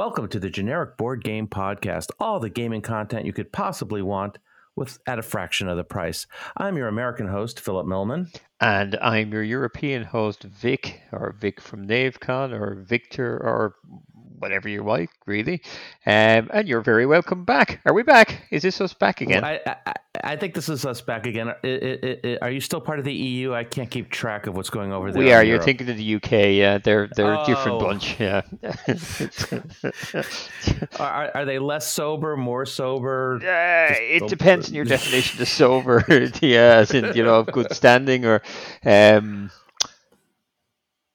Welcome to the Generic Board Game Podcast, all the gaming content you could possibly want with at a fraction of the price. I'm your American host, Phillip Millman. And I'm your European host, Vic, or Vic from NaveCon, or Victor, or whatever you like, really. Um, and you're very welcome back. Are we back? Is this us back again? I, I, I think this is us back again. It, it, it, are you still part of the EU? I can't keep track of what's going over there. We are. You're thinking of the UK. Yeah, they're they're oh. a different oh. bunch. Yeah. are, are they less sober, more sober? Uh, it depends on your definition of sober. yeah, as in you know, good standing, or um,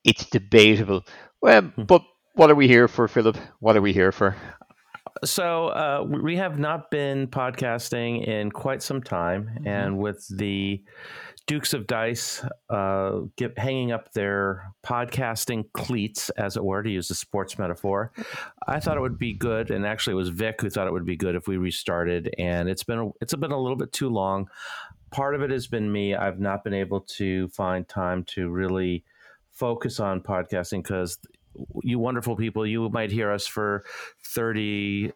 it's debatable. Well, hmm. but what are we here for, Phillip? What are we here for? So uh, we have not been podcasting in quite some time, mm-hmm. and with the Dukes of Dice uh, get, hanging up their podcasting cleats, as it were, to use a sports metaphor, I thought it would be good, and actually it was Vic who thought it would be good if we restarted. And it's been it's been a little bit too long. Part of it has been me. I've not been able to find time to really focus on podcasting because you wonderful people, you might hear us for 30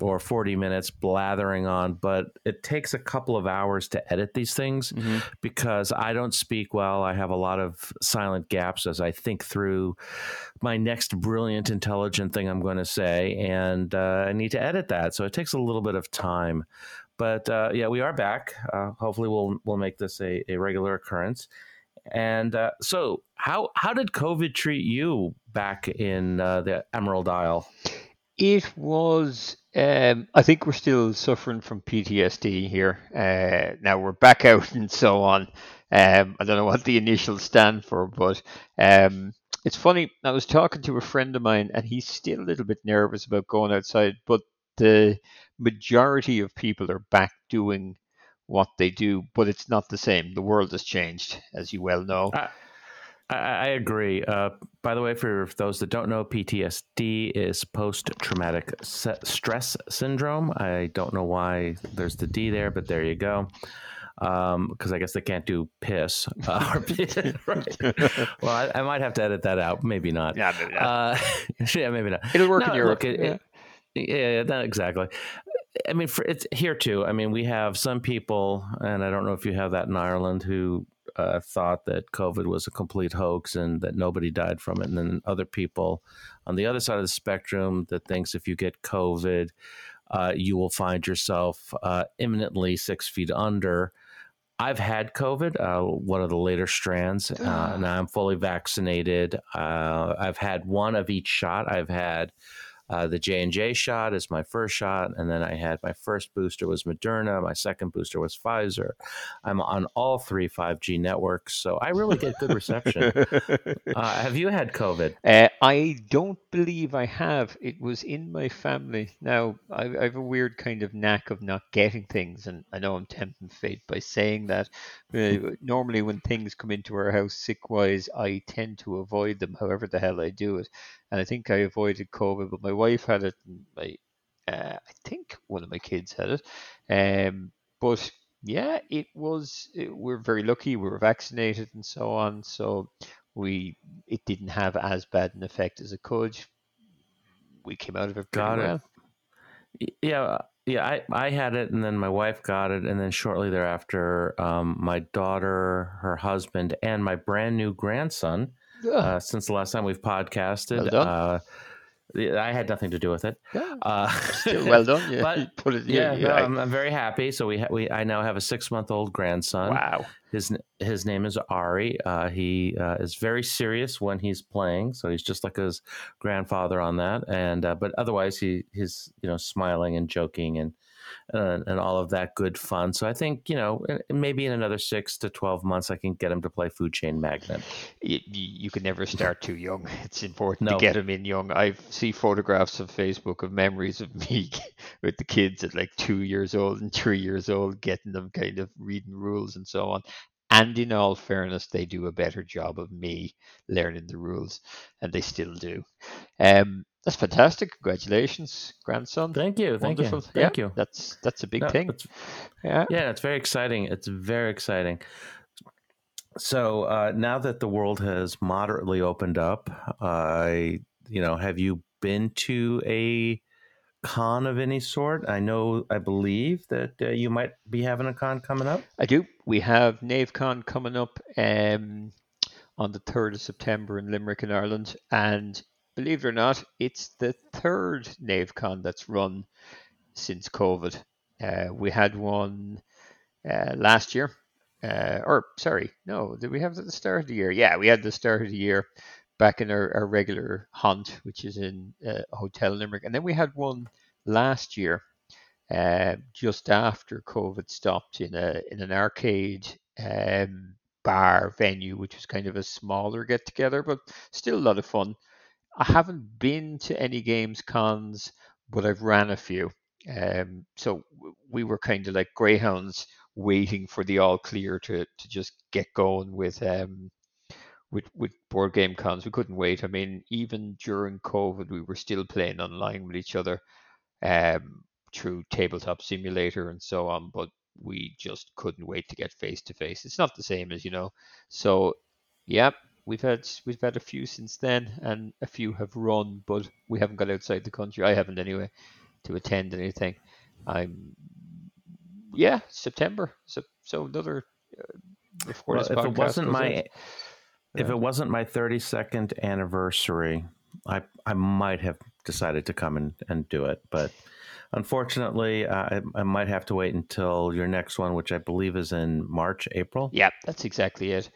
or 40 minutes blathering on, but it takes a couple of hours to edit these things mm-hmm. because I don't speak well. I have a lot of silent gaps as I think through my next brilliant, intelligent thing I'm going to say, and uh, I need to edit that. So it takes a little bit of time. But uh, yeah, we are back. Uh, hopefully, we'll we'll make this a, a regular occurrence. And uh, so, how how did COVID treat you back in uh, the Emerald Isle? It was. Um, I think we're still suffering from PTSD here. Uh, now we're back out and so on. Um, I don't know what the initials stand for, but um, it's funny. I was talking to a friend of mine, and he's still a little bit nervous about going outside. But the majority of people are back doing what they do, but it's not the same. The world has changed, as you well know. I, I agree. Uh, by the way, for those that don't know, PTSD is post traumatic stress syndrome. I don't know why there's the D there, but there you go. Because um, I guess they can't do piss. Uh, right. Well, I, I, might have to edit that out. Maybe not. Yeah, maybe not. Uh, yeah, maybe not. It'll work no, in Europe. Look, it, yeah. It, yeah, not exactly. I mean, for, it's here too. I mean, we have some people, and I don't know if you have that in Ireland, who uh, thought that COVID was a complete hoax and that nobody died from it, and then other people on the other side of the spectrum that thinks if you get COVID, uh, you will find yourself uh, imminently six feet under. I've had COVID, uh, one of the later strands. Uh, now I'm fully vaccinated. Uh, I've had one of each shot. I've had uh, the J and J shot is my first shot, and then I had my first booster was Moderna. My second booster was Pfizer. I'm on all three 5G networks, so I really get good reception. uh, have you had COVID? Uh, I don't believe I have. It was in my family. Now I, I have a weird kind of knack of not getting things, and I know I'm tempting fate by saying that. Uh, normally, when things come into our house sick wise, I tend to avoid them. However, the hell I do it and I think I avoided COVID, but my wife had it. my, uh, I think one of my kids had it. Um, but yeah, it was. It, we're very lucky. We were vaccinated and so on, so we it didn't have as bad an effect as it could. We came out of it pretty got well. It. Yeah, yeah. I I had it, and then my wife got it, and then shortly thereafter, um, my daughter, her husband, and my brand new grandson uh, since the last time we've podcasted. Well uh, I had nothing to do with it. Yeah. Uh, well done. Yeah. But, Put it, yeah, yeah, no, I'm, I'm, very happy. So we ha- we I now have a six month old grandson. Wow. His his name is Ari. Uh, he uh, is very serious when he's playing. So he's just like his grandfather on that. And uh, but otherwise he he's you know smiling and joking and uh, and all of that good fun. So I think you know maybe in another six to twelve months I can get him to play Food Chain Magnate. You, you can never start too young. It's important no. to get him in young. I see photographs on Facebook of memories of me with the kids at like two years old and three years old, getting them kind of reading rules and so on. And in all fairness, they do a better job of me learning the rules, and they still do. Um, that's fantastic. Congratulations, grandson. Thank you. Thank Wonderful. you. Thank yeah, you. That's that's a big no, thing. Yeah. Yeah, it's very exciting. It's very exciting. So uh, now that the world has moderately opened up, I uh, you know, have you been to a con of any sort? I know, I believe that uh, you might be having a con coming up. I do. We have NaveCon coming up um, on the 3rd of September in Limerick, in Ireland. And believe it or not, it's the third NaveCon that's run since COVID. Uh, we had one uh, last year, uh, or sorry, no, did we have at the start of the year? Yeah, we had the start of the year back in our, our regular hunt, which is in uh, a hotel in Limerick. And then we had one last year, uh, just after COVID stopped in a in an arcade um, bar venue, which was kind of a smaller get together, but still a lot of fun. I haven't been to any games cons, but I've ran a few. Um, so we were kind of like greyhounds waiting for the all clear to to just get going with um with with board game cons. We couldn't wait. I mean, even during COVID, we were still playing online with each other um, through tabletop simulator and so on. But we just couldn't wait to get face to face. It's not the same as you know. So, yeah, we've had we've had a few since then, and a few have run, but we haven't got outside the country. I haven't anyway to attend anything. I'm yeah September. So so another. Uh, before well, this if it wasn't my out. if it wasn't my 32nd anniversary, I I might have decided to come and, and do it, but unfortunately, uh, I, I might have to wait until your next one, which I believe is in March, April. Yeah, that's exactly it.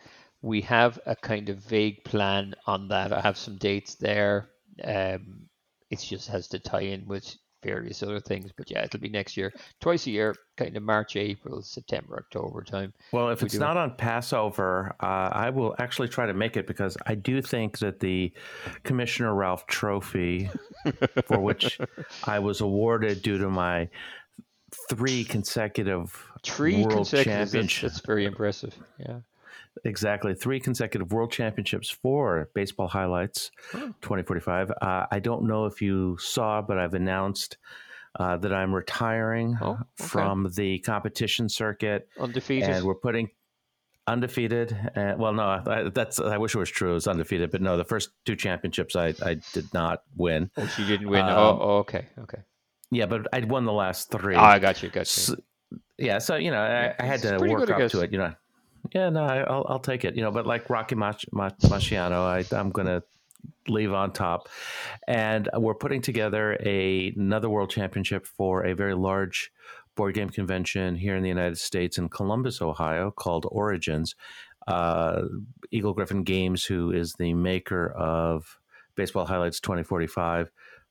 We have a kind of vague plan on that. I have some dates there. Um, it just has to tie in with various other things. But yeah, it'll be next year, twice a year, kind of March, April, September, October time. Well, if We it's do it. not on Passover, uh, I will actually try to make it because I do think that the Commissioner Ralph Trophy, for which I was awarded due to my three consecutive Three World consecutive. That's, that's very impressive. Yeah. Exactly three consecutive world championships for baseball highlights Oh. 2045 uh, i don't know if you saw but i've announced uh, that i'm retiring Oh, okay. from the competition circuit Undefeated. and we're putting undefeated uh, well no I, that's i wish it was true it was undefeated but no the first two championships i, I did not win oh, she didn't win. um, oh, oh, okay, okay. yeah but I'd won the last three Oh, I got you. Got you. S- yeah, so you know, Yeah, I, I had to work up guess. to it. You know, yeah, no, I, I'll I'll take it. You know, but like Rocky Mach, Mach, Marciano, I, I'm gonna leave on top, and we're putting together a another world championship for a very large board game convention here in the United States in Columbus, Ohio, called Origins. Uh, Eagle-Gryphon Games, who is the maker of Baseball Highlights 2045,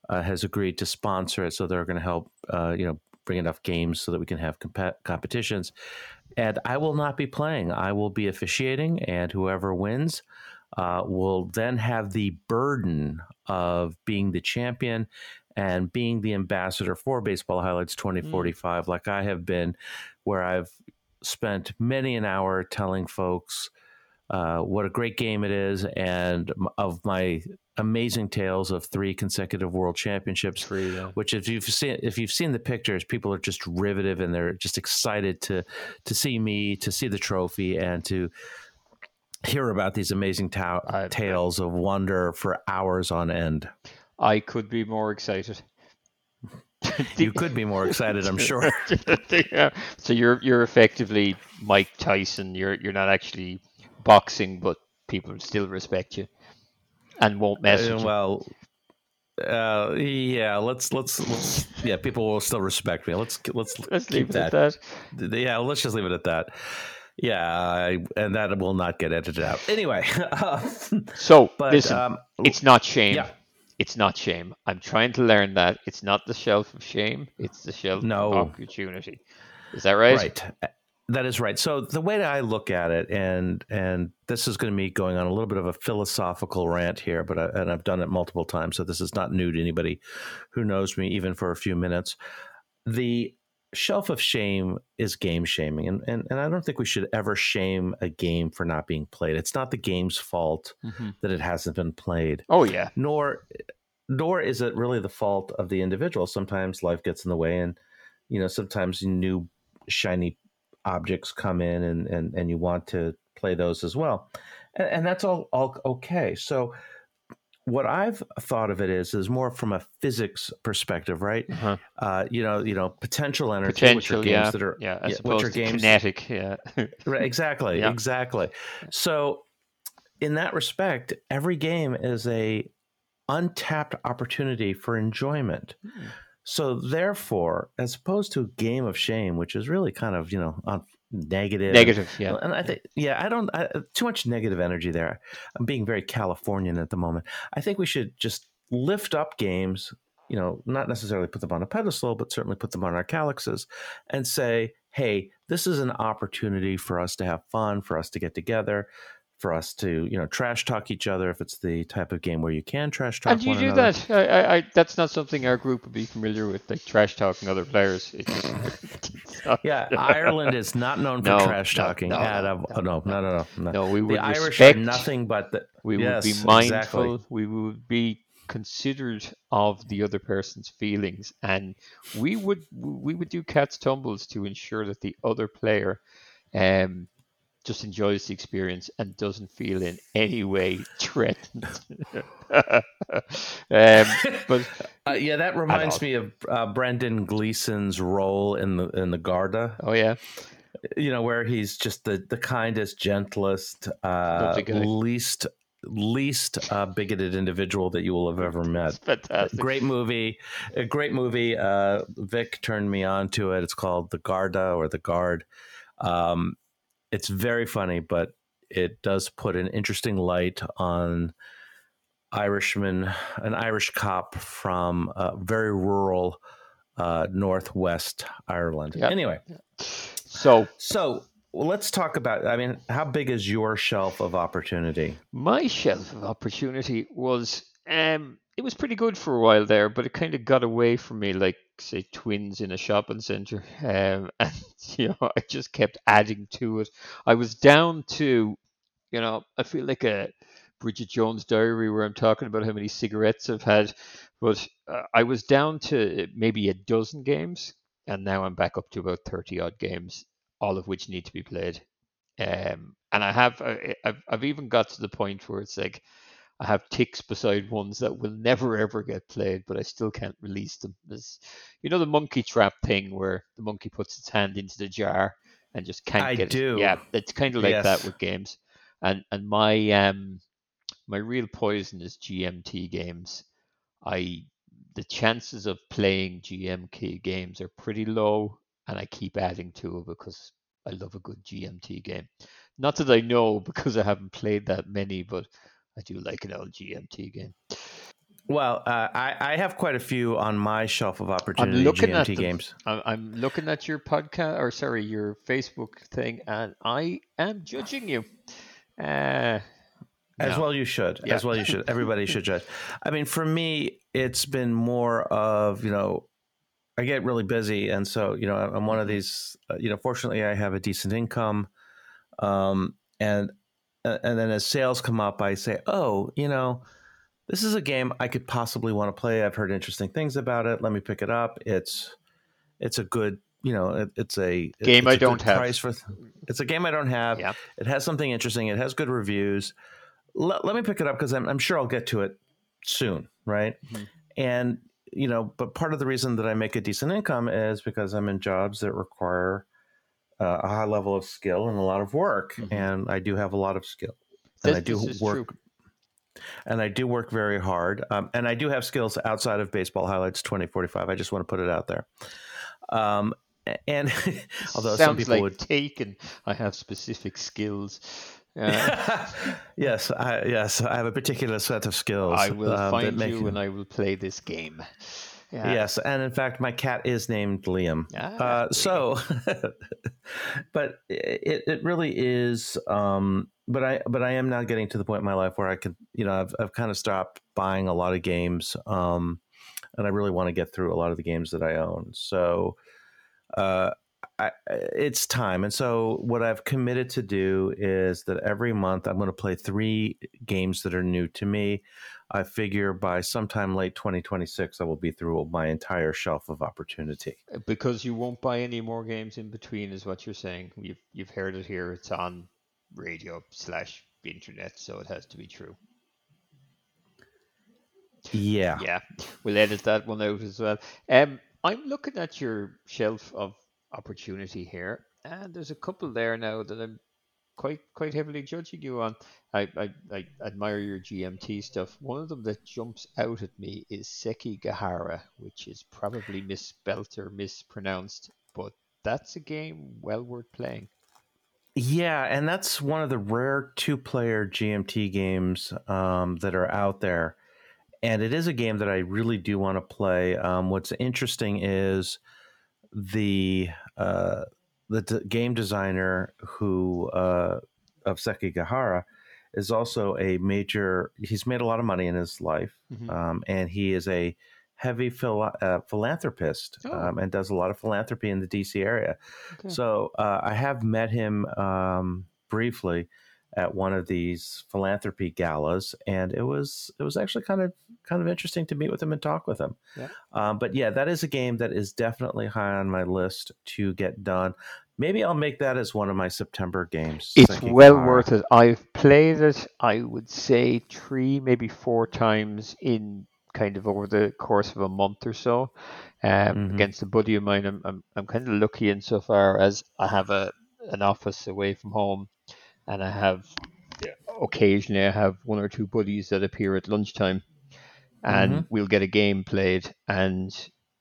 uh, has agreed to sponsor it. So they're going to help, uh, you know, bring enough games so that we can have comp- competitions. And I will not be playing. I will be officiating, and whoever wins uh, will then have the burden of being the champion and being the ambassador for Baseball Highlights 2045, like I have been, where I've spent many an hour telling folks uh, what a great game it is and of my amazing tales of three consecutive world championships Three. Yeah. which if you've seen if you've seen the pictures people are just riveted and they're just excited to to see me to see the trophy and to hear about these amazing ta- I- tales of wonder for hours on end I could be more excited. you could be more excited i'm sure Yeah. So you're you're effectively Mike Tyson. You're you're not actually boxing, but people still respect you and won't mess Uh, well uh, yeah let's let's let's yeah people will still respect me let's let's Let's keep leave it that at that. yeah let's just leave it at that yeah I, and that will not get edited out anyway So but listen, um, it's not shame. yeah. It's not shame. I'm trying to learn that it's not the shelf of shame. It's the shelf No. of opportunity. Is that right? Right. That is right. So the way that I look at it, and and this is going to be going on a little bit of a philosophical rant here, but I, and I've done it multiple times, so this is not new to anybody who knows me, even for a few minutes. The shelf of shame is game shaming, and and, and I don't think we should ever shame a game for not being played. It's not the game's fault Mhm. that it hasn't been played Oh yeah. nor nor is it really the fault of the individual sometimes life gets in the way and you know sometimes new shiny objects come in and and, and you want to play those as well and, and that's all all okay so what I've thought of it is is more from a physics perspective, right? Uh-huh. Uh, you know, you know, potential energy, Potential, which are games yeah, that are yeah, yeah, which are games kinetic, yeah. Right, exactly, Yeah. exactly. So, in that respect, every game is a untapped opportunity for enjoyment. Hmm. So, therefore, as opposed to a game of shame, which is really kind of you know on negative, Negative, yeah. and I think, yeah, I don't I, too much negative energy there. I'm being very Californian at the moment. I think we should just lift up games, you know, not necessarily put them on a pedestal, but certainly put them on our Kallaxes and say, hey, this is an opportunity for us to have fun, for us to get together, for us to, you know, trash talk each other if it's the type of game where you can trash talk And you one do another. that. I, I, I, that's not something our group would be familiar with, like trash talking other players. It's just, it's not- Yeah, Ireland is not known for No, trash talking. no, at no, no, no, no, no, no. no, we would The Irish are nothing but the. we yes, would be mindful. exactly. We would be considerate of the other person's feelings, and we would we would do cat's tumbles to ensure that the other player, um, just enjoys the experience and doesn't feel in any way threatened. um, but Uh, yeah, that reminds me of uh, Brendan Gleeson's role in the in the Garda. oh yeah, You know, where he's just the the kindest, gentlest, uh, least least uh, bigoted individual that you will have ever met. Great movie, a great movie. Uh, Vic turned me on to it. It's called The Garda or The Guard. Um, it's very funny, but it does put an interesting light on Irishman, an Irish cop from uh, very rural uh, northwest Ireland. Yep. Anyway, So so let's talk about. I mean, how big is your shelf of opportunity? my shelf of opportunity was um it was pretty good for a while there, but it kind of got away from me like say twins in a shopping center. Um and you know, I just kept adding to it. I was down to you know, I feel like a Bridget Jones diary where I'm talking about how many cigarettes I've had, but uh, I was down to maybe a dozen games and now I'm back up to about 30 odd games, all of which need to be played. Um, and I have, I- I've, I've even got to the point where it's like I have ticks beside ones that will never ever get played, but I still can't release them. There's, you know, the monkey trap thing where the monkey puts its hand into the jar and just can't I get do. it. Yeah, it's kind of like that with games. And and my um my real poison is GMT games. I the chances of playing GMT games are pretty low, and I keep adding to it because I love a good GMT game. Not that I know because I haven't played that many, but I do like an old GMT game. Well, uh, I, I have quite a few on my shelf of opportunity looking GMT at them. games. I'm, I'm looking at your podcast, or sorry, your Facebook thing, and I am judging you. Uh, As no. well, you should. Yeah. As well, you should. Everybody should judge. I mean, for me, it's been more of you know, I get really busy, and so you know, I'm one of these. Uh, you know, fortunately, I have a decent income, um, and and then as sales come up, I say, oh, you know, this is a game I could possibly want to play. I've heard interesting things about it. Let me pick it up. It's it's a good. You know, it, it's a Game it's I a don't have. Price for, it's a game I don't have. Yeah. It has something interesting. It has good reviews. Let, let me pick it up because I'm, I'm sure I'll get to it soon, right? Mhm. And you know, but part of the reason that I make a decent income is because I'm in jobs that require uh, a high level of skill and a lot of work, Mhm. and I do have a lot of skill, and this, I do work, true. and I do work very hard, um, and I do have skills outside of baseball highlights 2045. I just want to put it out there. Um, and although some people like would and I have specific skills. Uh, yes, I, yes, I have a particular set of skills. I will um, find make- you and I will play this game. Yeah. Yes, and in fact, my cat is named Liam. Ah, Uh, so, but it it really is. Um, but I but I am now getting to the point in my life where I can you know, I've I've kind of stopped buying a lot of games, um, and I really want to get through a lot of the games that I own. So, uh, I, it's time. And so, what I've committed to do is that every month I'm going to play three games that are new to me. I figure by sometime late 2026, I will be through my entire shelf of opportunity. Because you won't buy any more games in between, is what you're saying. You've you've heard it here. It's on radio slash internet, so it has to be true. Yeah. Yeah, we'll edit that one out as well. Um, I'm looking at your shelf of opportunity here, and there's a couple there now that I'm quite quite heavily judging you on. I, I, I admire your GMT stuff. One of them that jumps out at me is Seki Sekigahara, which is probably misspelt or mispronounced, but that's a game well worth playing. Yeah, and that's one of the rare two-player GMT games um, that are out there, and it is a game that I really do want to play. Um, what's interesting is the uh, the d- game designer who uh, of Sekigahara is also a major. He's made a lot of money in his life, Mhm. um, and he is a heavy phil- uh, philanthropist Oh. um, and does a lot of philanthropy in the DC area. Okay. So uh, I have met him um, briefly at one of these philanthropy galas, and it was it was actually kind of kind of interesting to meet with him and talk with him. Yeah. Um, but yeah, that is a game that is definitely high on my list to get done. Maybe I'll make that as one of my September games. It's Sekigahara. well worth it. I've played it, I would say, three, maybe four times in kind of over the course of a month or so um, Mhm. against a buddy of mine. I'm, I'm, I'm kind of lucky insofar as I have a an office away from home and I have occasionally I have one or two buddies that appear at lunchtime and we'll get a game played and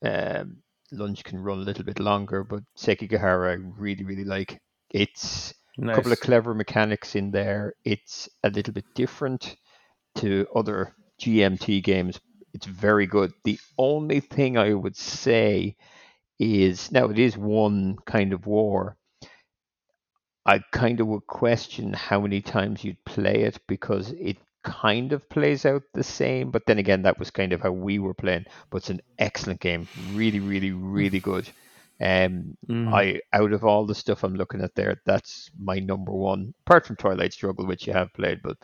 um, lunch can run a little bit longer but Sekigahara I really really like it's a couple of clever mechanics in there. It's a little bit different to other GMT games. It's very good. The only thing I would say is now it is one kind of war. I kind of would question how many times you'd play it because it kind of plays out the same. But then again, that was kind of how we were playing. But it's an excellent game. Really, really, really good. Um, Mhm. I out of all the stuff I'm looking at there, that's my number one. Apart from Twilight Struggle, which you have played, but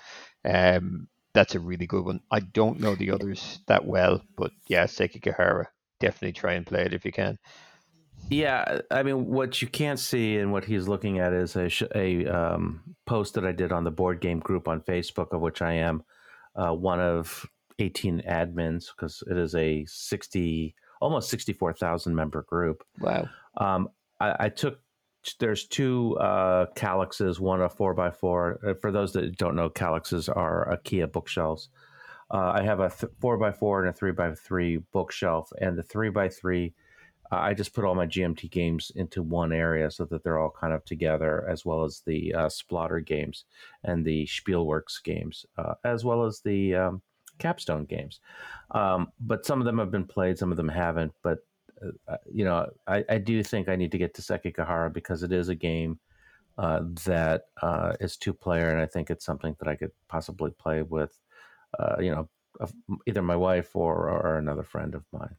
um, that's a really good one. I don't know the others that well, but yeah, Sekigahara, definitely try and play it if you can. Yeah, I mean, what you can't see and what he's looking at is a, sh- a um, post that I did on the board game group on Facebook, of which I am uh, one of 18 admins because it is a 60, almost 64,000 member group. Wow. Um, I, I took there's two uh, Kallaxes, one a four by four. Uh, For those that don't know, Kallaxes are IKEA bookshelves. Uh, I have a th- four by four and a three by three bookshelf, and the three by three, I just put all my GMT games into one area so that they're all kind of together, as well as the uh, Splotter games and the Spielworxx games, uh, as well as the um, Capstone games. Um, but some of them have been played, some of them haven't. But uh, you know, I, I do think I need to get to Sekigahara because it is a game uh, that uh, is two player, and I think it's something that I could possibly play with, uh, you know, either my wife or, or another friend of mine.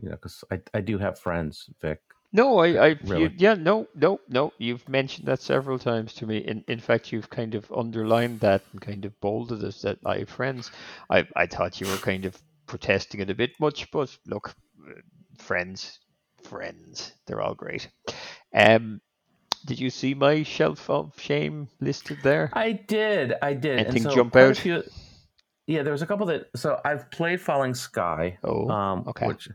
You know, because I, I do have friends, Vic. No, I, I Really? you, yeah, no, no, no. You've mentioned that several times to me. In, in fact, you've kind of underlined that and kind of bolded it that I have friends. I, I thought you were kind of protesting it a bit much, but look, uh, friends, friends, they're all great. Um, did you see my shelf of shame listed there? I did, I did. Anything so jump out? few- yeah, there was a couple that. So I've played Falling Sky. Oh, um, okay. which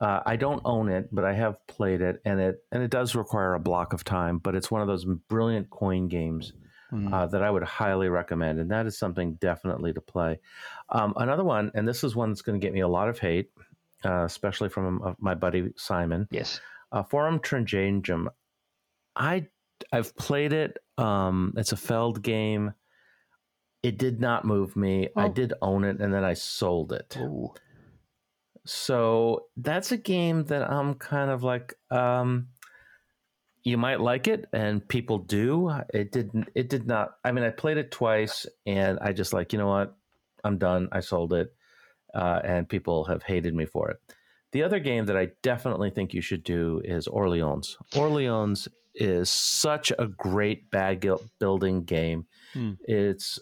uh, I don't own it, but I have played it, and it and it does require a block of time. But it's one of those brilliant coin games Hmm. uh, that I would highly recommend, and that is something definitely to play. Um, another one, and this is one that's going to get me a lot of hate, uh, especially from uh, my buddy Simon. yes. Uh, Forum Trajanum. I I've played it. Um, it's a Feld game. It did not move me. I Oh. did own it, and then I sold it. Oh, So that's a game that I'm kind of like, um, you might like it, and people do. It didn't. It did not. I mean, I played it twice, and I just like, you know what? I'm done. I sold it, uh, and people have hated me for it. The other game that I definitely think you should do is Orleans. Orleans is such a great bag building game. Hmm. It's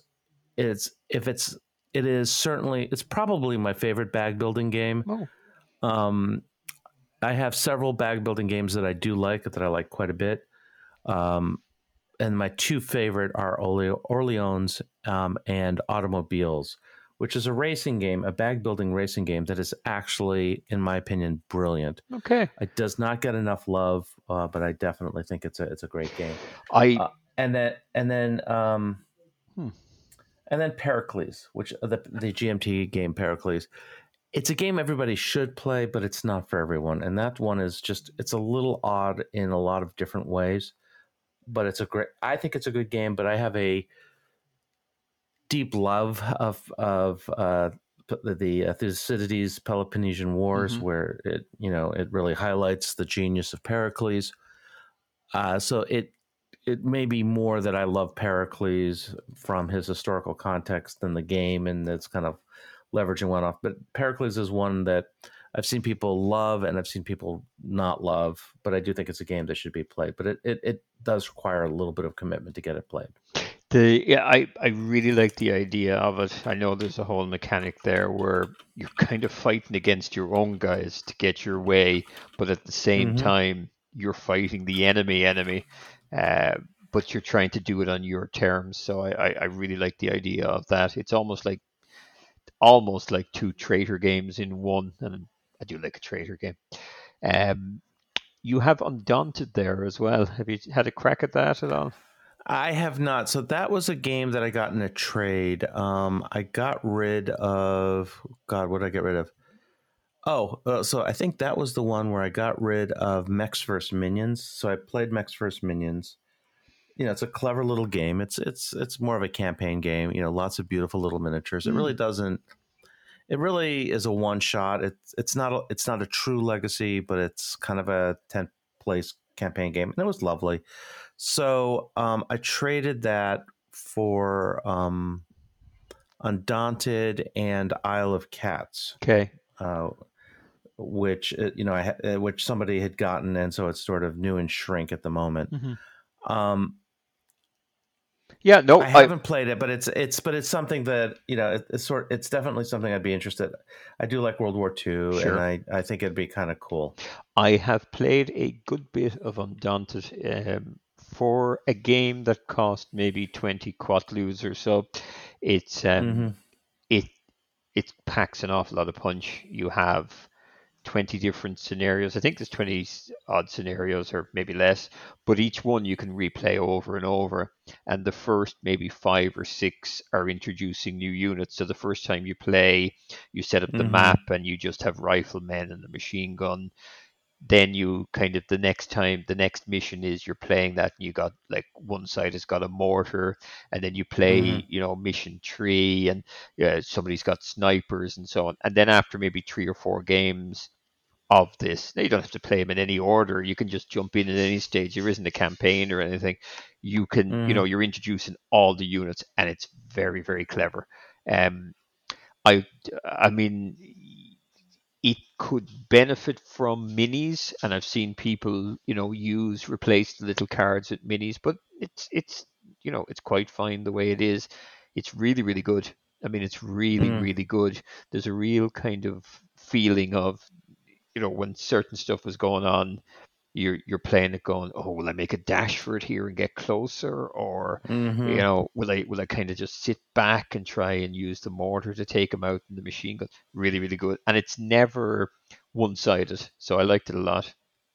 it's if it's it is certainly it's probably my favorite bag building game. oh, Um, I have several bag building games that I do like that I like quite a bit. Um, and my two favorite are Orle- Orleans um, and Automobiles, which is a racing game, a bag building racing game that is actually, in my opinion, brilliant. Okay. It does not get enough love, uh, but I definitely think it's a it's a great game. I Uh, and then and then um, Hmm. And then Pericles, which uh, the the GMT game Pericles. It's a game everybody should play, but it's not for everyone. And that one is just it's a little odd in a lot of different ways. But it's a great. I think it's a good game. But I have a deep love of of uh, the, the uh, Thucydides Peloponnesian Wars, Mhm. where it you know it really highlights the genius of Pericles. Uh, so it it may be more that I love Pericles from his historical context than the game, and that's kind of leveraging one off. But Pericles is one that I've seen people love and I've seen people not love, but I do think it's a game that should be played. But it, it, it does require a little bit of commitment to get it played. The yeah, I, I really like the idea of it. I know there's a whole mechanic there where you're kind of fighting against your own guys to get your way, but at the same Mhm. time you're fighting the enemy enemy, uh, but you're trying to do it on your terms. So I, I, I really like the idea of that. It's almost like almost like two traitor games in one, and I do like a traitor game. Um, you have Undaunted there as well. Have you had a crack at that at all? I have not. So that was a game that I got in a trade. Um, I got rid of God. What did I get rid of? Oh, uh, so I think that was the one where I got rid of Mechs vs Minions. So I played Mechs vs Minions. You know, it's a clever little game. It's it's it's more of a campaign game. You know, lots of beautiful little miniatures. It Mm. really doesn't. It really is a one shot. It's it's not a, it's not a true legacy, but it's kind of a tenth place campaign game, and it was lovely. So um, I traded that for um, Undaunted and Isle of Cats, Okay. uh, which uh, you know, I uh, which somebody had gotten, and so it's sort of new and shrink at the moment. Um, Yeah, no, I I, haven't played it, but it's it's but it's something that you know it, it's sort it's definitely something I'd be interested. I do like World War II, Sure. and I I think it'd be kind of cool. I have played a good bit of Undaunted um, for a game that cost maybe 20 quatloos or so. It's um, Mhm. it it packs an awful lot of punch. You have 20 different scenarios. I think there's 20 odd scenarios or maybe less, but each one you can replay over and over. And the first maybe five or six are introducing new units. So the first time you play, you set up the Mhm. map and you just have riflemen and a machine gun. Then you kind of the next time the next mission is you're playing that and you got like one side has got a mortar and then you play Mhm. you know mission three and yeah, somebody's got snipers and so on. And then after maybe three or four games of this, now you don't have to play them in any order. You can just jump in at any stage. There isn't a campaign or anything. You can, you Mhm. know, you're introducing all the units, and it's very, very clever. Um, I, I mean, it could benefit from minis, and I've seen people, you know, use replace the little cards with minis, but it's it's you know it's quite fine the way it is. It's really really good. I mean, it's really Mm. really good. There's a real kind of feeling of, you know, when certain stuff was going on, you're you're playing it going, oh, will I make a dash for it here and get closer, or Mhm. you know, will I will I kind of just sit back and try and use the mortar to take him out in the machine gun? Really, really good, and it's never one sided, so I liked it a lot.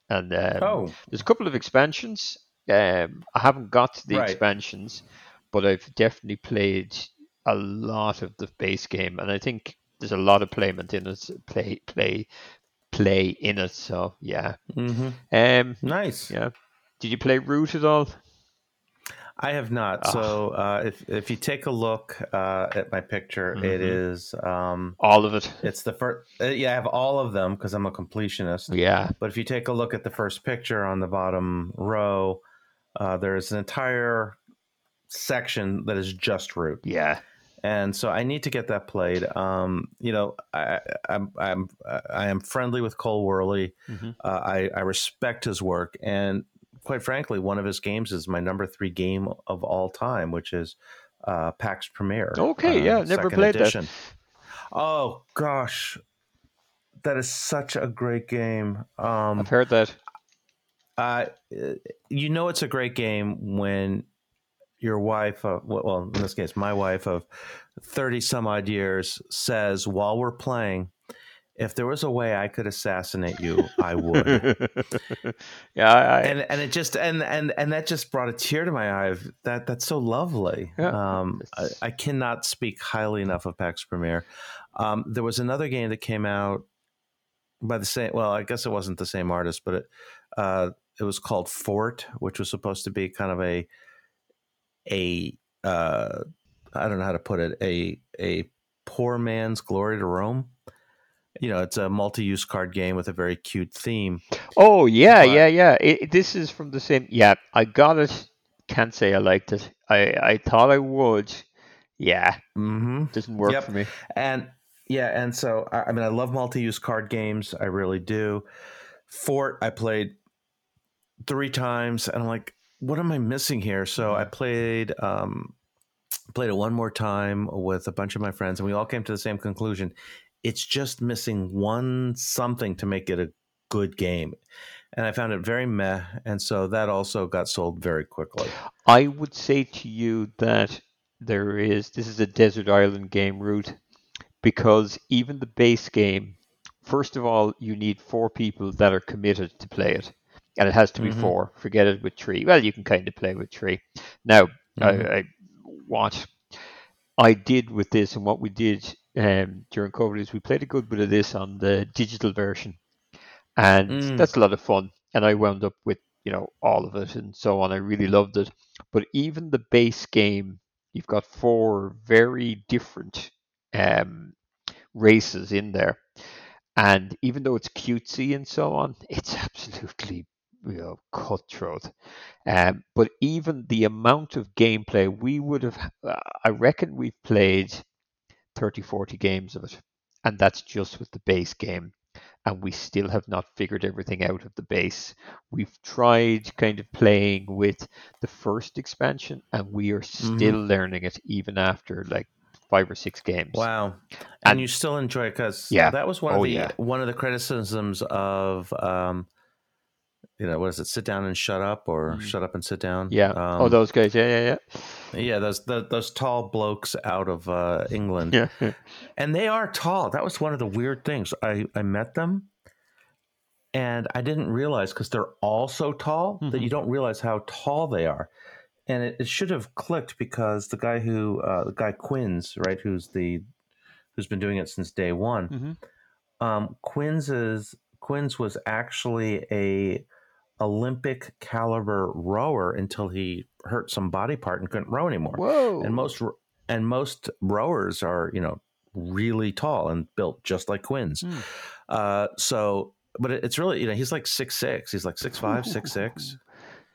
And um, Oh, there's a couple of expansions. Um, I haven't got to the Right. expansions, but I've definitely played a lot of the base game, and I think there's a lot of playment in it. Play, play, play in it. So yeah. hmm Um, nice. yeah. Did you play Root at all? I have not. Ah. So uh, if if you take a look uh, at my picture, it Mhm. is um, All of it. it's the first. Uh, yeah, I have all of them because I'm a completionist. Yeah. But if you take a look at the first picture on the bottom row, uh, there is an entire section that is just root, Yeah. And so I need to get that played. Um, you know, I, I'm I'm I am friendly with Cole Wehrle. Mhm. Uh, I I respect his work, and quite frankly, one of his games is my number three game of all time, which is uh, Pax Pamir. Okay, uh, yeah, never second played that. Oh gosh, that is such a great game. Um, I've heard that. uh, you know it's a great game when your wife, uh, well, in this case, my wife of 30 some odd years says while we're playing, if there was a way I could assassinate you, I would. yeah, I, and and it just and and and that just brought a tear to my eye. That that's so lovely. Yeah. Um, I, I, cannot speak highly enough of Pax Pamir. Um, there was another game that came out by the same. Well, I guess it wasn't the same artist, but it uh, it was called Fort, which was supposed to be kind of a a uh, I don't know how to put it a a poor man's glory to Rome you know, it's a multi-use card game with a very cute theme. Oh yeah, but, yeah, yeah. It, this is from the same. Yeah, I got it. Can't say I liked it. I I thought I would. Yeah, mm-hmm. doesn't work yep. for me. And yeah, and so I mean, I love multi-use card games. I really do. Fort, I played three times, and I'm like, what am I missing here? So I mm-hmm. played. um played it one more time with a bunch of my friends and we all came to the same conclusion it's just missing one something to make it a good game. And I found it very meh. And so that also got sold very quickly. I would say to you that there is, this is a desert island game Root because even the base game, first of all, you need four people that are committed to play it. And it has to be mm-hmm. four. Forget it with three. Well, you can kind of play with three. Now, mm-hmm. I, I, what I did with this and what we did um, during COVID is we played a good bit of this on the digital version, and mm. that's a lot of fun. And I wound up with you know all of it and so on. I really loved it. But even the base game, you've got four very different um, races in there, and even though it's cutesy and so on, it's absolutely you know cutthroat. Um, but even the amount of gameplay we would have, uh, I reckon we've played 30, 40 games of it. And that's just with the base game. And we still have not figured everything out of the base. We've tried kind of playing with the first expansion, and we are still mm-hmm. learning it even after like five or six games. Wow! And, and you still enjoy it because yeah, that was one of oh, the yeah. one of the criticisms of um, you know, what is it? Sit down and shut up, or mm. shut up and sit down. Yeah. Oh, um, oh, those guys. Yeah, yeah, yeah. Yeah, those the, those tall blokes out of uh, England. Yeah. and they are tall. That was one of the weird things. I I met them, and I didn't realize because they're all so tall mm-hmm. that you don't realize how tall they are. And it, it should have clicked because the guy who uh, the guy Quinns, right, who's the who's been doing it since day one. Mm-hmm. Um, Quinns is Quinns was actually a Olympic caliber rower until he hurt some body part and couldn't row anymore. Whoa! And most and most rowers are you know really tall and built just like Quinns. Mm. Uh, so, but it's really you know he's like six six. He's like six five, six six.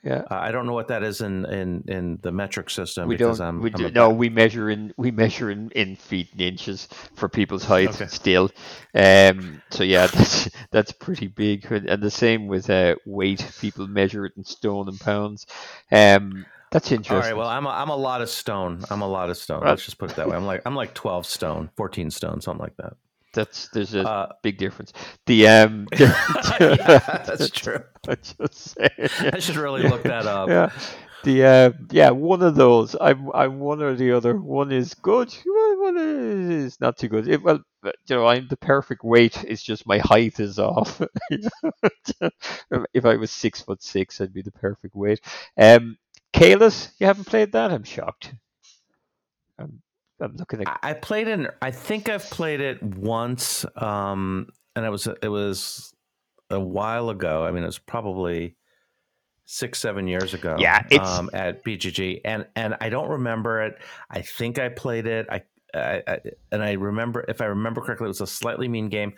Yeah, uh, I don't know what that is in in, in the metric system. We don't. I'm, we I'm do, no, we measure in we measure in, in feet and inches for people's height okay. still. Um, so yeah, that's that's pretty big, and the same with uh, weight. People measure it in stone and pounds. Um, that's interesting. All right. Well, I'm a, I'm a lot of stone. I'm a lot of stone. Let's just put it that way. I'm like I'm like 12 stone, 14 stone, something like that. That's there's a uh, big difference. The um, yeah, that's true. I just saying, yeah. I should really look that up. Yeah, the uh, yeah, one of those. I'm I'm one or the other. One is good. One is not too good. It, well, you know, I'm the perfect weight. It's just my height is off. if I was six foot six, I'd be the perfect weight. Um, Caylus, you haven't played that? I'm shocked. I'm I'm looking at. I played it. I think I've played it once, um, and it was it was a while ago. I mean, it was probably six seven years ago. Yeah, um, at BGG, and and I don't remember it. I think I played it. I, I, I, and I remember if I remember correctly, it was a slightly mean game,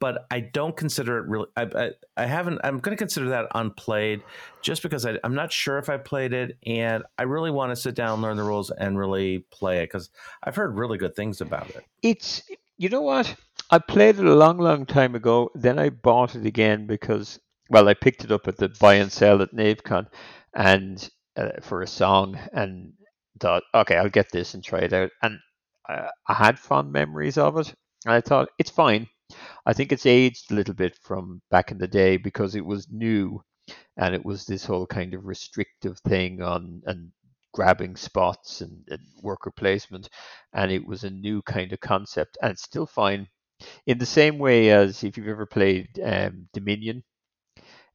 but I don't consider it really. I, I, I haven't. I'm going to consider that unplayed, just because I, am not sure if I played it, and I really want to sit down, learn the rules, and really play it because I've heard really good things about it. It's you know what I played it a long, long time ago. Then I bought it again because well, I picked it up at the buy and sell at NaveCon, and uh, for a song, and thought, okay, I'll get this and try it out, and I, I had fond memories of it. And I thought it's fine I think it's aged a little bit from back in the day because it was new and it was this whole kind of restrictive thing on and grabbing spots and, and worker placement, and it was a new kind of concept, and it's still fine. In the same way as if you've ever played um, Dominion,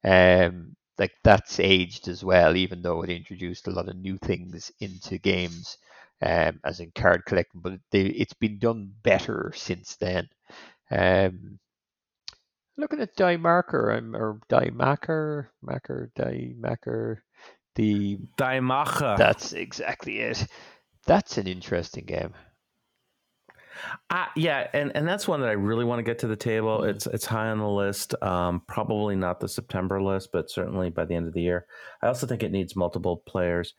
um, like that's aged as well, even though it introduced a lot of new things into games, um, as in card collecting. But they, it's been done better since then. Um, looking at Die Marker, I'm or Die Maker, Maker, Die Maker, the Die Macher. That's exactly it. That's an interesting game. Uh, yeah, and, and that's one that I really want to get to the table. Mm-hmm. It's it's high on the list. Um, probably not the September list, but certainly by the end of the year. I also think it needs multiple players.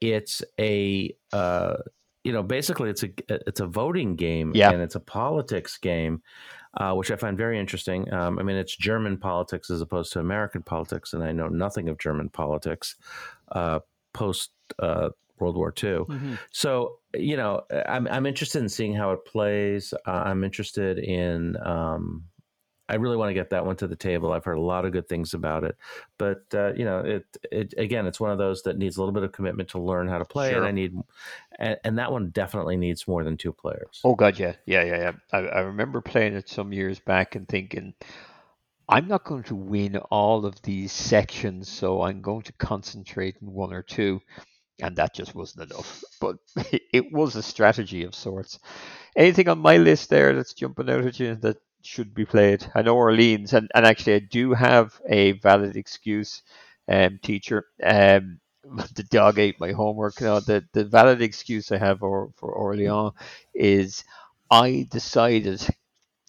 It's a uh, you know basically it's a it's a voting game Yeah. and it's a politics game, uh, which I find very interesting. Um, I mean, it's German politics as opposed to American politics, and I know nothing of German politics uh, post uh, World War II. So you know, I'm I'm interested in seeing how it plays. Uh, I'm interested in. Um, I really want to get that one to the table. I've heard a lot of good things about it, but uh, you know, it, it again, it's one of those that needs a little bit of commitment to learn how to play, Sure. and I need, and, and that one definitely needs more than two players. Oh god, yeah, yeah, yeah, yeah. I, I remember playing it some years back and thinking, I'm not going to win all of these sections, so I'm going to concentrate in one or two, and that just wasn't enough. But it was a strategy of sorts. Anything on my list there that's jumping out at you that should be played? I know Orleans, and, and actually I do have a valid excuse, um, teacher. Um, the dog ate my homework. No, the, the valid excuse I have for, for Orleans is I decided,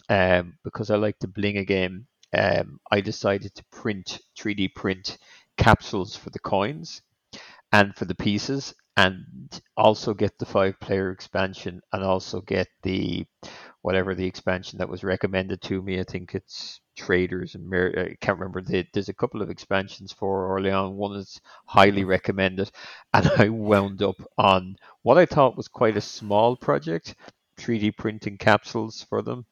um, because I like to bling a game, um, I decided to print 3D print capsules for the coins and for the pieces, and also get the five player expansion, and also get the whatever the expansion that was recommended to me. I think it's traders and Mer- I can't remember. The, there's a couple of expansions for Orleans. One is highly mm-hmm. recommended, and I wound up on what I thought was quite a small project, 3D printing capsules for them,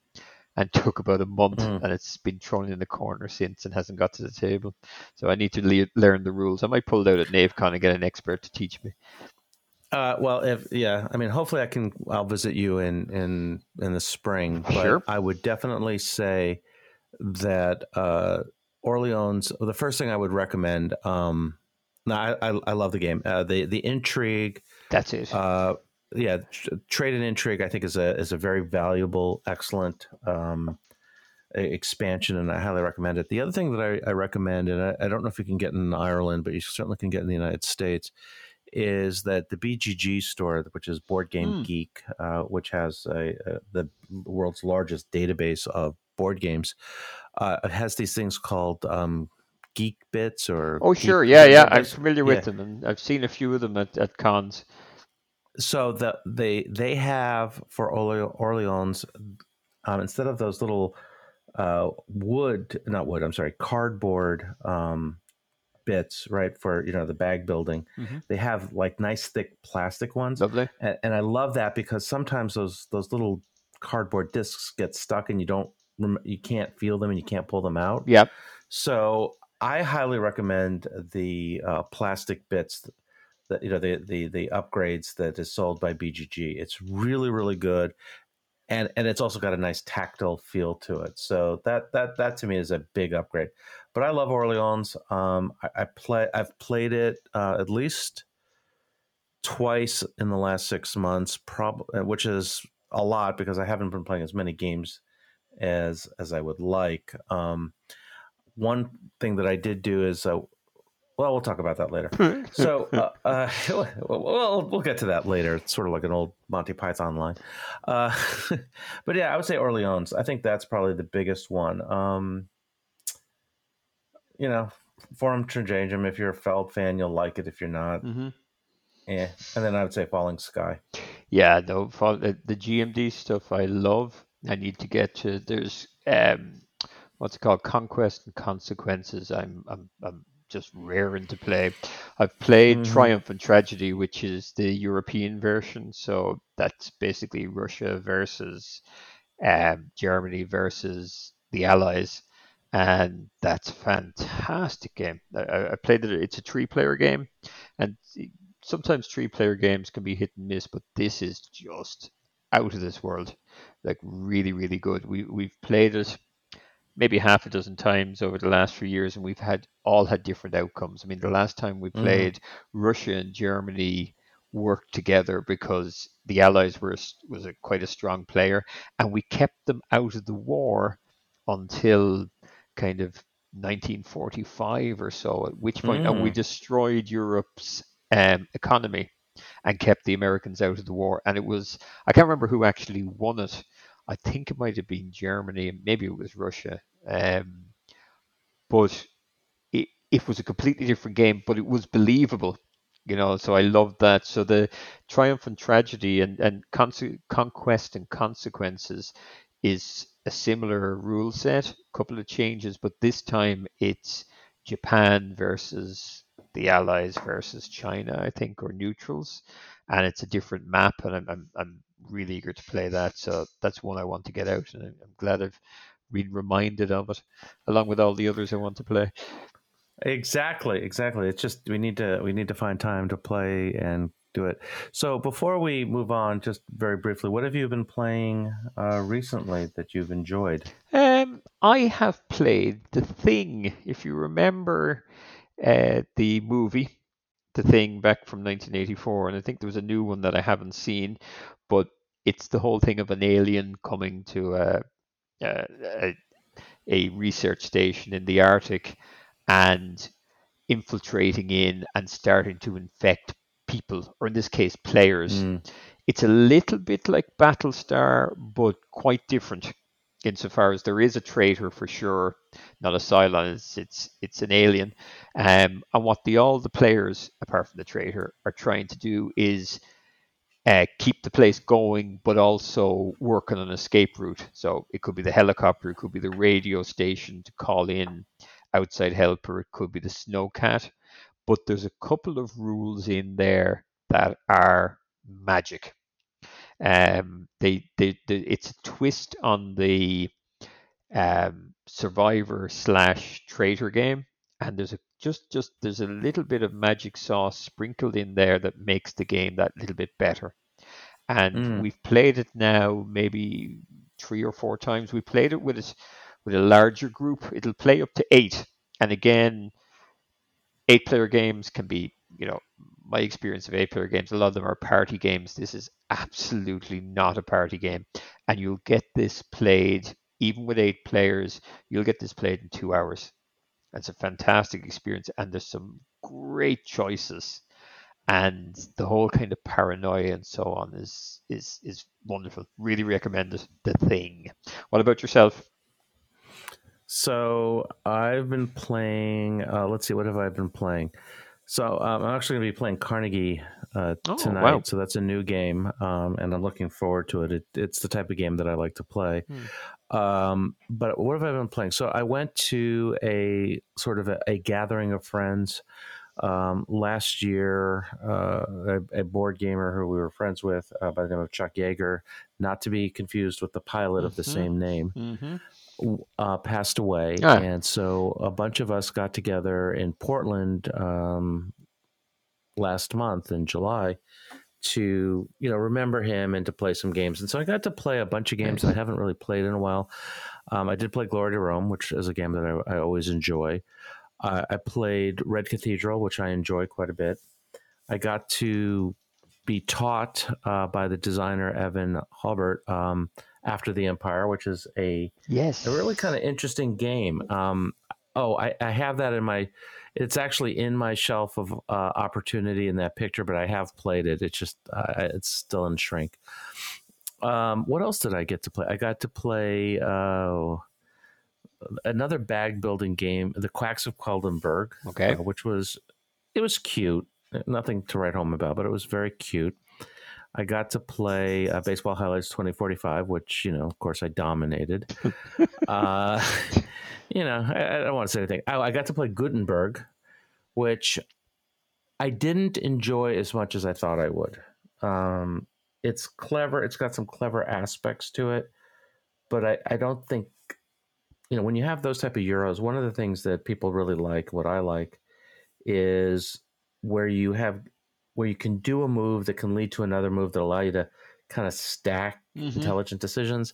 and took about a month, Mm. and it's been thrown in the corner since and hasn't got to the table. So I need to le- learn the rules. I might pull it out at NaveCon and get an expert to teach me. Uh, well, if yeah, I mean, hopefully, I can. I'll visit you in in in the spring. But Sure. I would definitely say that uh, Orleans. The first thing I would recommend. Um, no, I, I I love the game. Uh, the the intrigue. That's it. Uh, yeah, trade and intrigue. I think is a is a very valuable, excellent um, expansion, and I highly recommend it. The other thing that I, I recommend, and I, I don't know if you can get in Ireland, but you certainly can get in the United States, is that the BGG store, which is Board Game Hmm. Geek, uh, which has a, a, the world's largest database of board games, uh, has these things called um, Geek Bits or oh, sure. Yeah, yeah. I'm familiar with yeah. them, and I've seen a few of them at, at cons. So the they they have for Orle- Orleans um, instead of those little uh, wood, not wood, I'm sorry, cardboard um, bits, right? For you know the bag building, Mhm. they have like nice thick plastic ones, Lovely. and, and I love that because sometimes those those little cardboard discs get stuck and you don't you can't feel them and you can't pull them out. Yep. So I highly recommend the uh, plastic bits that you know the, the the upgrades that is sold by BGG. It's really really good, and and it's also got a nice tactile feel to it. So that that that to me is a big upgrade. But I love Orleans. Um, I, I play I've played it uh, at least twice in the last six months, prob- which is a lot because I haven't been playing as many games as as I would like. Um, one thing that I did do is, uh, well, we'll talk about that later. So, uh, uh, well, we'll get to that later. It's sort of like an old Monty Python line. Uh, but yeah, I would say Orleans. I think that's probably the biggest one. Um, you know, Forum Trajanum. If you're a Feld fan, you'll like it. If you're not, hmm eh. And then I would say Falling Sky. Yeah, no, the, the GMT stuff I love. I need to get to. There's um, what's it called? Conquest and Consequences. I'm I'm I'm just raring to play. I've played Mhm. Triumph and Tragedy, which is the European version. So that's basically Russia versus um, Germany versus the Allies, and that's a fantastic game. I, I played it. It's a three-player game, and sometimes three player games can be hit and miss, but this is just out of this world. Like really, really good. We we've played it maybe half a dozen times over the last few years, and we've had all had different outcomes. I mean, the last time we mm-hmm. played, mm. Russia and Germany worked together because the Allies were was a, quite a strong player, and we kept them out of the war until kind of 1945 or so. At which point, mm. and we mm. destroyed Europe's um, economy and kept the Americans out of the war. And it was I can't remember who actually won it. I think it might have been Germany, maybe it was Russia. Um, but it, it was a completely different game, but it was believable, you know. So I loved that. So the triumph and tragedy and and conquest and consequences is a similar rule set, a couple of changes, but this time it's Japan versus the Allies versus China, I think, or neutrals, and it's a different map, and I'm I'm, I'm really eager to play that. So that's one I want to get out, and I'm glad I've been reminded of it, along with all the others I want to play. Exactly, exactly. It's just we need to we need to find time to play and do it. So before we move on, just very briefly, what have you been playing uh, recently that you've enjoyed? Um, I have played The Thing. If you remember uh, the movie, The Thing, back from 1984, and I think there was a new one that I haven't seen, but it's the whole thing of an alien coming to a, a, a research station in the Arctic and infiltrating in and starting to infect people, or in this case, players. Mm. It's a little bit like Battlestar, but quite different insofar as there is a traitor for sure, not a Cylon. It's it's, it's an alien, um, and what the all the players, apart from the traitor, are trying to do is uh, keep the place going, but also work on an escape route. So it could be the helicopter, it could be the radio station to call in outside help, or it could be the snowcat. But there's a couple of rules in there that are magic. Um, they, they, they it's a twist on the um, survivor slash traitor game, and there's a just just there's a little bit of magic sauce sprinkled in there that makes the game that little bit better. And mm. we've played it now maybe three or four times. We played it with a, with a larger group. It'll play up to eight, and again, eight player games can be you know my experience of eight player games, a lot of them are party games. This is absolutely not a party game. And you'll get this played, even with eight players, you'll get this played in two hours. It's a fantastic experience. And there's some great choices. And the whole kind of paranoia and so on is is is wonderful. Really recommend it. The thing. What about yourself? So I've been playing. Uh, let's see, what have I been playing? So um, I'm actually going to be playing Carnegie uh, oh, tonight. Wow. So that's a new game, um, and I'm looking forward to it. it. It's the type of game that I like to play. Hmm. Um, but what have I been playing? So I went to a sort of a, a gathering of friends um, last year. Uh, a, a, board gamer who we were friends with uh, by the name of Chuck Yeager, not to be confused with the pilot mm-hmm. of the mm-hmm. same name. Mm-hmm uh, passed away, ah. and so a bunch of us got together in Portland um, last month in July to you know remember him and to play some games. And so I got to play a bunch of games I haven't really played in a while. Um, I did play Glory to Rome, which is a game that I, I always enjoy. Uh, I played Red Cathedral, which I enjoy quite a bit. I got to be taught uh, by the designer Evan Hobart um, after the Empire, which is a yes, a really kind of interesting game. Um, oh, I, I, have that in my. It's actually in my shelf of uh, opportunity in that picture, but I have played it. It's just uh, it's still in shrink. Um, what else did I get to play? I got to play uh, another bag building game, The Quacks of Quedlinburg. Okay, uh, which was it was cute. Nothing to write home about, but it was very cute. I got to play uh, Baseball Highlights 2045, which, you know, of course, I dominated. uh, you know, I, I, don't want to say anything. I, I got to play Gutenberg, which I didn't enjoy as much as I thought I would. Um, it's clever, it's got some clever aspects to it, but I, I don't think, you know, when you have those type of Euros, one of the things that people really like, what I like, is where you have where you can do a move that can lead to another move that allow you to kind of stack mm-hmm. intelligent decisions.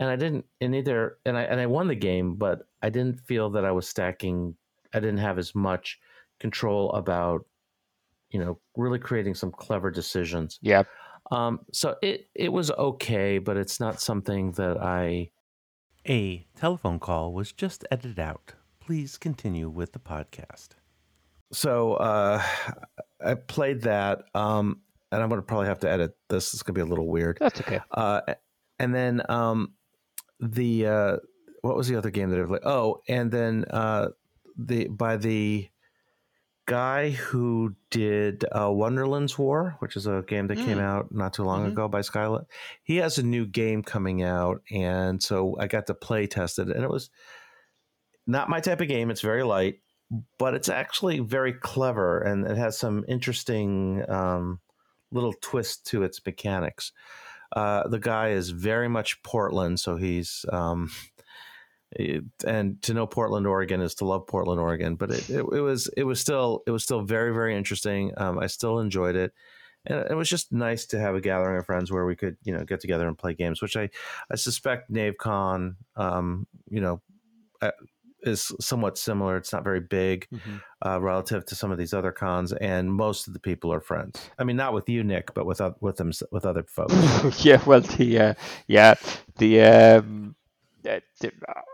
And I didn't and either and I and I won the game, but I didn't feel that I was stacking I didn't have as much control about you know really creating some clever decisions. Yeah. Um, so it it was okay, but it's not something that I. A telephone call was just edited out. Please continue with the podcast. So uh, I played that, um, and I'm going to probably have to edit this. It's going to be a little weird. That's okay. Uh, and then um, the uh, what was the other game that I played? Oh, and then uh, the by the guy who did uh, Wonderland's War, which is a game that mm. came out not too long mm-hmm. ago by Skylit. He has a new game coming out, and so I got to play test it, and it was not my type of game. It's very light, but it's actually very clever, and it has some interesting um, little twist to its mechanics. Uh, the guy is very much Portland, so he's um, and to know Portland, Oregon is to love Portland, Oregon. But it, it, it was it was still it was still very very interesting. Um, I still enjoyed it, and it was just nice to have a gathering of friends where we could you know get together and play games. Which I I suspect NaveCon, um, you know. Uh, is somewhat similar. It's not very big mm-hmm. uh, relative to some of these other cons, and most of the people are friends. I mean, not with you, Nick, but with with them with other folks. yeah, well, the uh, yeah the um,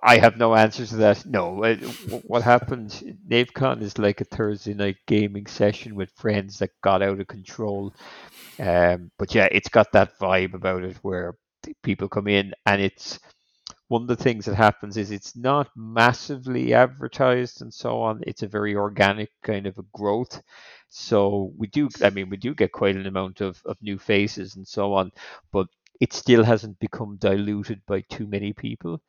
I have no answer to that. No, uh, what happened? NaveCon is like a Thursday night gaming session with friends that got out of control. Um, but yeah, it's got that vibe about it where people come in, and it's one of the things that happens is it's not massively advertised and so on. It's a very organic kind of a growth. So we do, I mean, we do get quite an amount of, of new faces and so on, but it still hasn't become diluted by too many people.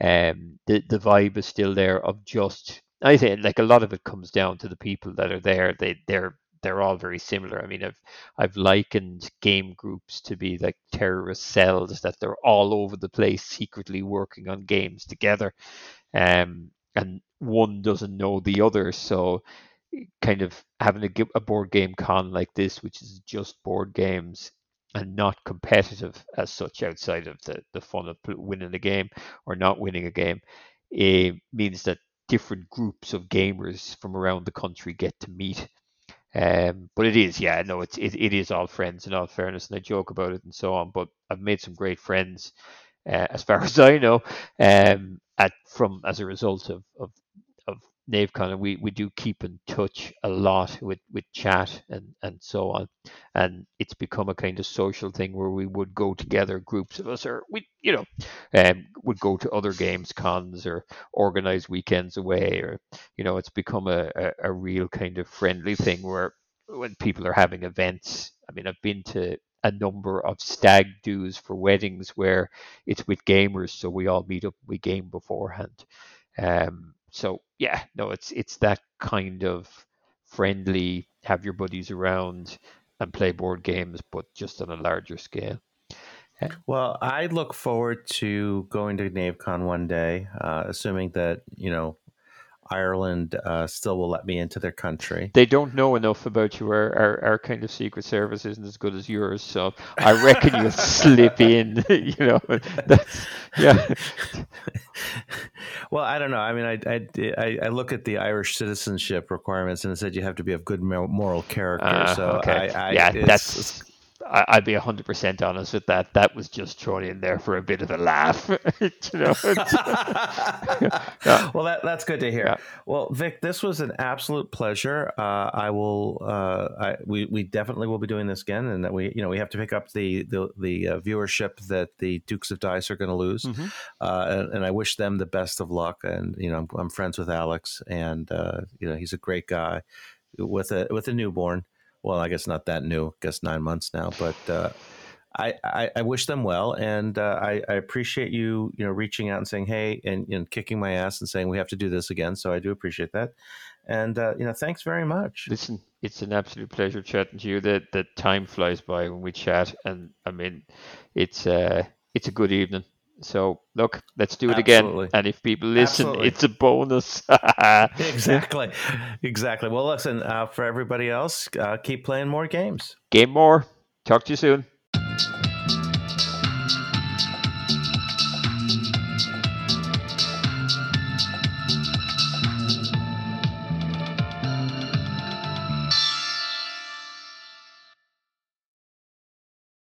Um, the the vibe is still there of just I think like a lot of it comes down to the people that are there. They they're they're all very similar. I mean, I've I've likened game groups to be like terrorist cells that they're all over the place, secretly working on games together, um, and one doesn't know the other. So, kind of having a, a board game con like this, which is just board games, and not competitive as such outside of the, the fun of winning a game or not winning a game, it means that different groups of gamers from around the country get to meet. Um, but it is, yeah, no, it's it, it is all friends in all fairness, and I joke about it and so on. But I've made some great friends, uh, as far as I know, um, at from as a result of of NaveCon, and we, we do keep in touch a lot with, with chat and, and so on. And it's become a kind of social thing where we would go together, groups of us, or we, you know, um, would go to other games cons or organize weekends away, or, you know, it's become a, a, a real kind of friendly thing where when people are having events, I mean, I've been to a number of stag do's for weddings where it's with gamers, so we all meet up, we game beforehand. Um, so yeah, no, it's it's that kind of friendly, have your buddies around and play board games, but just on a larger scale. Well, I look forward to going to NaveCon one day, uh, assuming that you know Ireland uh, still will let me into their country. They don't know enough about you. Our, our, our kind of secret service isn't as good as yours, so I reckon you'll slip in. You know, that's yeah. well, I don't know. I mean, I, I, I look at the Irish citizenship requirements, and it said you have to be of good moral character. Uh, so okay. I, I, yeah, that's I, would be hundred percent honest with that. That was just thrown in there for a bit of a laugh. you know? yeah. Well, that, that's good to hear. Yeah. Well, Vic, this was an absolute pleasure. Uh, I will. Uh, I, we we definitely will be doing this again, and that we you know we have to pick up the the, the uh, viewership that the Dukes of Dice are going to lose, mm-hmm. Uh, and, and, I wish them the best of luck. And you know, I'm, I'm friends with Alex, and uh, you know, he's a great guy with a with a newborn well, I guess not that new, I guess nine months now, but uh, I, I, I, wish them well, and uh, I, I, appreciate you, you know, reaching out and saying, "Hey," and, and, kicking my ass and saying we have to do this again. So I do appreciate that, and uh, you know, thanks very much. Listen, it's an absolute pleasure chatting to you. That the time flies by when we chat, and I mean, it's uh, it's a good evening. So look, let's do it Absolutely. again. And if people listen, Absolutely. it's a bonus. exactly, exactly. Well, listen, uh, for everybody else, uh, keep playing more games. Game more. Talk to you soon.